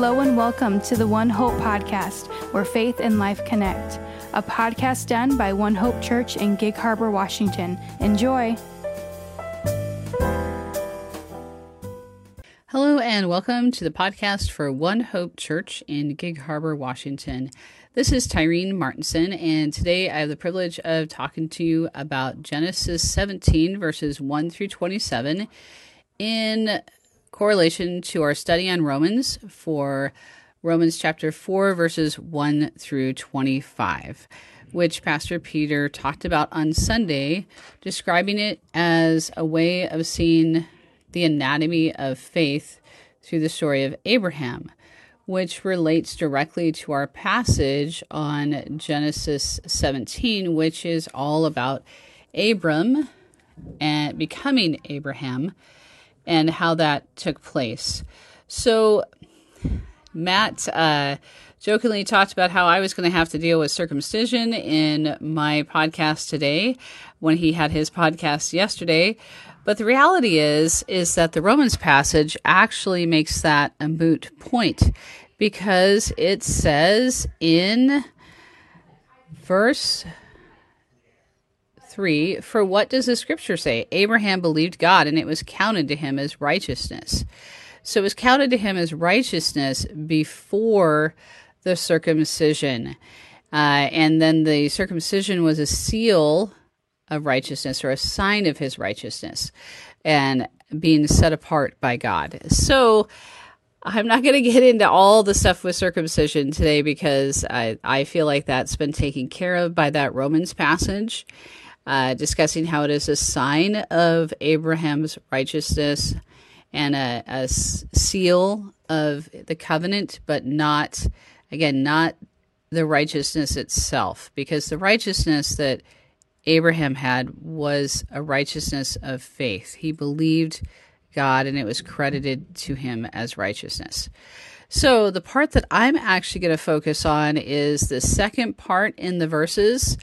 Hello and welcome to the One Hope podcast, where faith and life connect. A podcast done by One Hope Church in Gig Harbor, Washington. Enjoy. Hello and welcome to the podcast for One Hope Church in Gig Harbor, Washington. This is Tyrean Martinson, and today I have the privilege of talking to you about Genesis 17, verses 1 through 27, in correlation to our study on Romans for Romans chapter 4, verses 1 through 25, which Pastor Peter talked about on Sunday, describing it as a way of seeing the anatomy of faith through the story of Abraham, which relates directly to our passage on Genesis 17, which is all about Abram and becoming Abraham and how that took place. So, Matt uh, jokingly talked about how I was going to have to deal with circumcision in my podcast today when he had his podcast yesterday. But the reality is is that the Romans passage actually makes that a moot point because it says in verse 3 For what does the scripture say? Abraham believed God, and it was counted to him as righteousness. So it was counted to him as righteousness before the circumcision. Uh, and then the circumcision was a seal of righteousness or a sign of his righteousness and being set apart by God. So I'm not going to get into all the stuff with circumcision today because I, I feel like that's been taken care of by that Romans passage uh, discussing how it is a sign of Abraham's righteousness and a, a seal of the covenant, but not, again, not the righteousness itself, because the righteousness that Abraham had was a righteousness of faith. He believed God and it was credited to him as righteousness. So, the part that I'm actually going to focus on is the second part in the verses.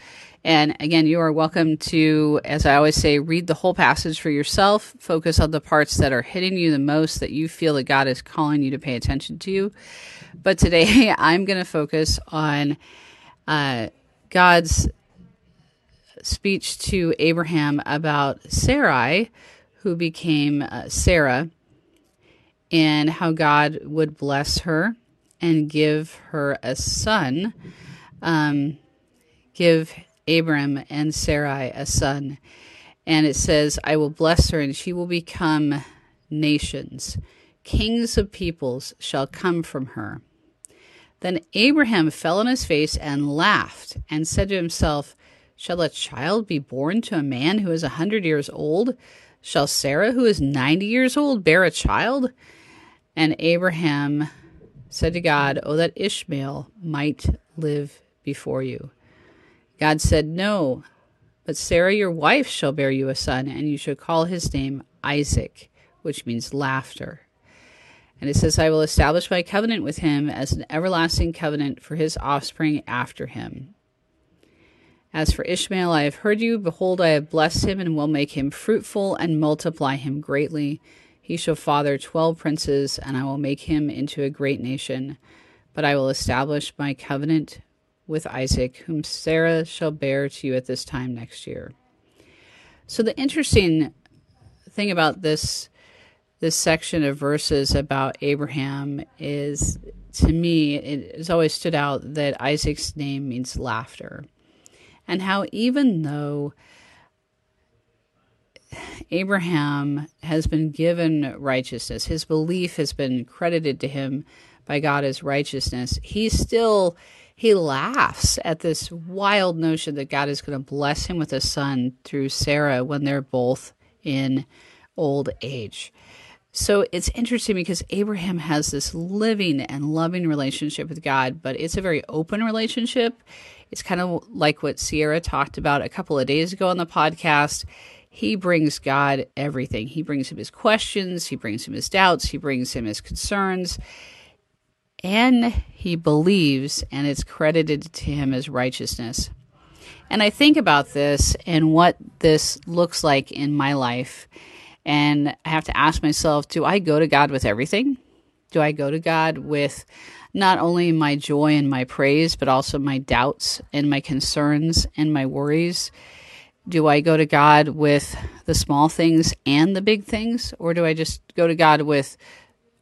And again, you are welcome to, as I always say, read the whole passage for yourself. Focus on the parts that are hitting you the most that you feel that God is calling you to pay attention to. But today, I'm going to focus on uh, God's speech to Abraham about Sarai, who became uh, Sarah, and how God would bless her and give her a son, um, give Abram and Sarai a son. And it says, I will bless her, and she will become nations. Kings of peoples shall come from her. Then Abraham fell on his face and laughed, and said to himself, Shall a child be born to a man who is a hundred years old? Shall Sarah, who is ninety years old, bear a child? And Abraham said to God, Oh, that Ishmael might live before you. God said, No, but Sarah, your wife, shall bear you a son, and you shall call his name Isaac, which means laughter. And it says, I will establish my covenant with him as an everlasting covenant for his offspring after him. As for Ishmael, I have heard you. Behold, I have blessed him and will make him fruitful and multiply him greatly. He shall father twelve princes, and I will make him into a great nation. But I will establish my covenant with Isaac, whom Sarah shall bear to you at this time next year. So the interesting thing about this this section of verses about Abraham is to me it has always stood out that Isaac's name means laughter and how even though Abraham has been given righteousness, his belief has been credited to him by God as righteousness, he still he laughs at this wild notion that God is going to bless him with a son through Sarah when they're both in old age. So it's interesting because Abraham has this living and loving relationship with God, but it's a very open relationship. It's kind of like what Sierra talked about a couple of days ago on the podcast. He brings God everything. He brings him his questions, he brings him his doubts, he brings him his concerns, and he believes, and it's credited to him as righteousness. And I think about this and what this looks like in my life. And I have to ask myself do I go to God with everything? Do I go to God with not only my joy and my praise, but also my doubts and my concerns and my worries? Do I go to God with the small things and the big things, or do I just go to God with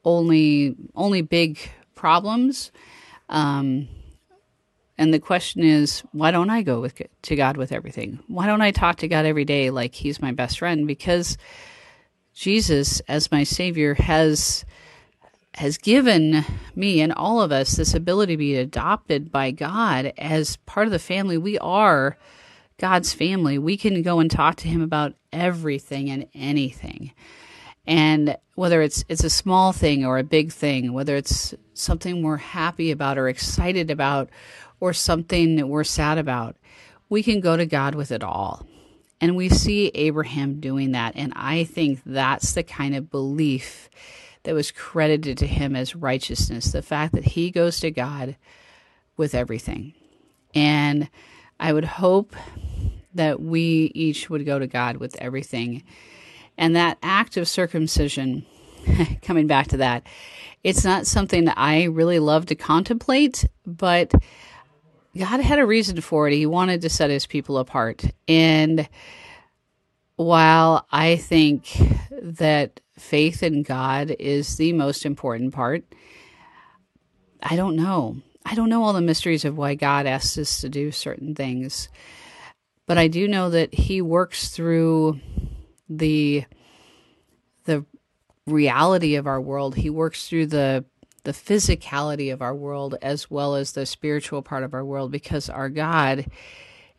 only only big problems? Um, and the question is, why don't I go with to God with everything? Why don't I talk to God every day like He's my best friend? Because Jesus, as my Savior, has has given me and all of us this ability to be adopted by God as part of the family. We are God's family. We can go and talk to Him about everything and anything. And whether it's it's a small thing or a big thing, whether it's something we're happy about or excited about or something that we're sad about, we can go to God with it all. And we see Abraham doing that. And I think that's the kind of belief that was credited to him as righteousness the fact that he goes to God with everything. And I would hope that we each would go to God with everything. And that act of circumcision, coming back to that, it's not something that I really love to contemplate, but God had a reason for it. He wanted to set his people apart. And while I think that faith in God is the most important part, I don't know. I don't know all the mysteries of why God asks us to do certain things. But I do know that he works through the the reality of our world. He works through the the physicality of our world as well as the spiritual part of our world because our God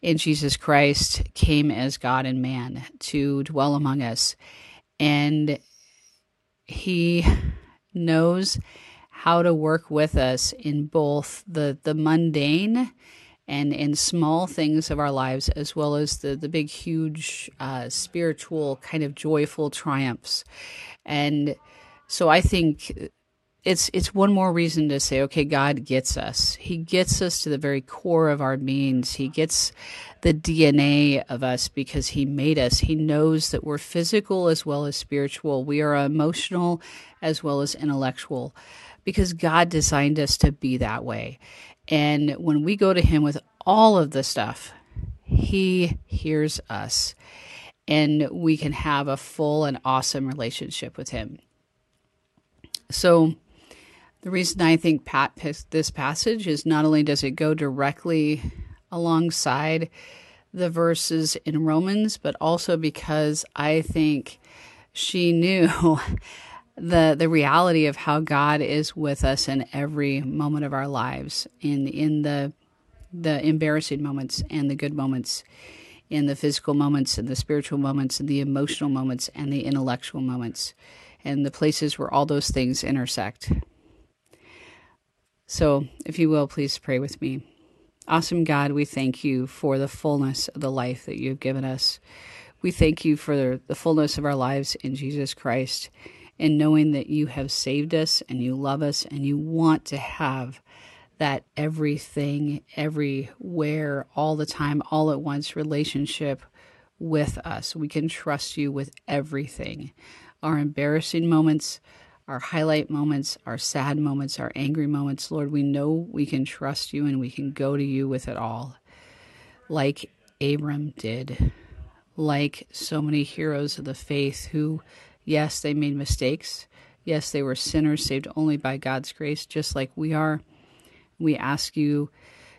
in Jesus Christ came as God and man to dwell among us. And he knows how to work with us in both the, the mundane and in small things of our lives, as well as the, the big, huge uh, spiritual kind of joyful triumphs. And so I think it's it's one more reason to say, okay, God gets us. He gets us to the very core of our beings. He gets the DNA of us because He made us. He knows that we're physical as well as spiritual. We are emotional as well as intellectual because God designed us to be that way. And when we go to Him with all of the stuff, He hears us and we can have a full and awesome relationship with Him. So, the reason I think Pat picked this passage is not only does it go directly alongside the verses in Romans, but also because I think she knew the the reality of how God is with us in every moment of our lives, in in the the embarrassing moments and the good moments, in the physical moments and the spiritual moments and the emotional moments and the intellectual moments, and the places where all those things intersect. So, if you will, please pray with me. Awesome God, we thank you for the fullness of the life that you've given us. We thank you for the fullness of our lives in Jesus Christ and knowing that you have saved us and you love us and you want to have that everything, everywhere, all the time, all at once relationship with us. We can trust you with everything. Our embarrassing moments, our highlight moments, our sad moments, our angry moments. Lord, we know we can trust you and we can go to you with it all, like Abram did, like so many heroes of the faith who, yes, they made mistakes. Yes, they were sinners saved only by God's grace, just like we are. We ask you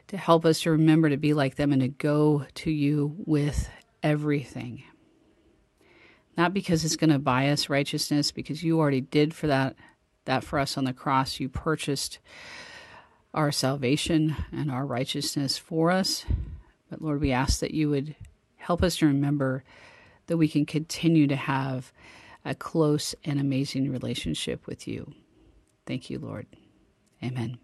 to help us to remember to be like them and to go to you with everything not because it's going to buy us righteousness, because you already did for that that for us on the cross. You purchased our salvation and our righteousness for us. But Lord, we ask that you would help us to remember that we can continue to have a close and amazing relationship with you. Thank you, Lord. Amen.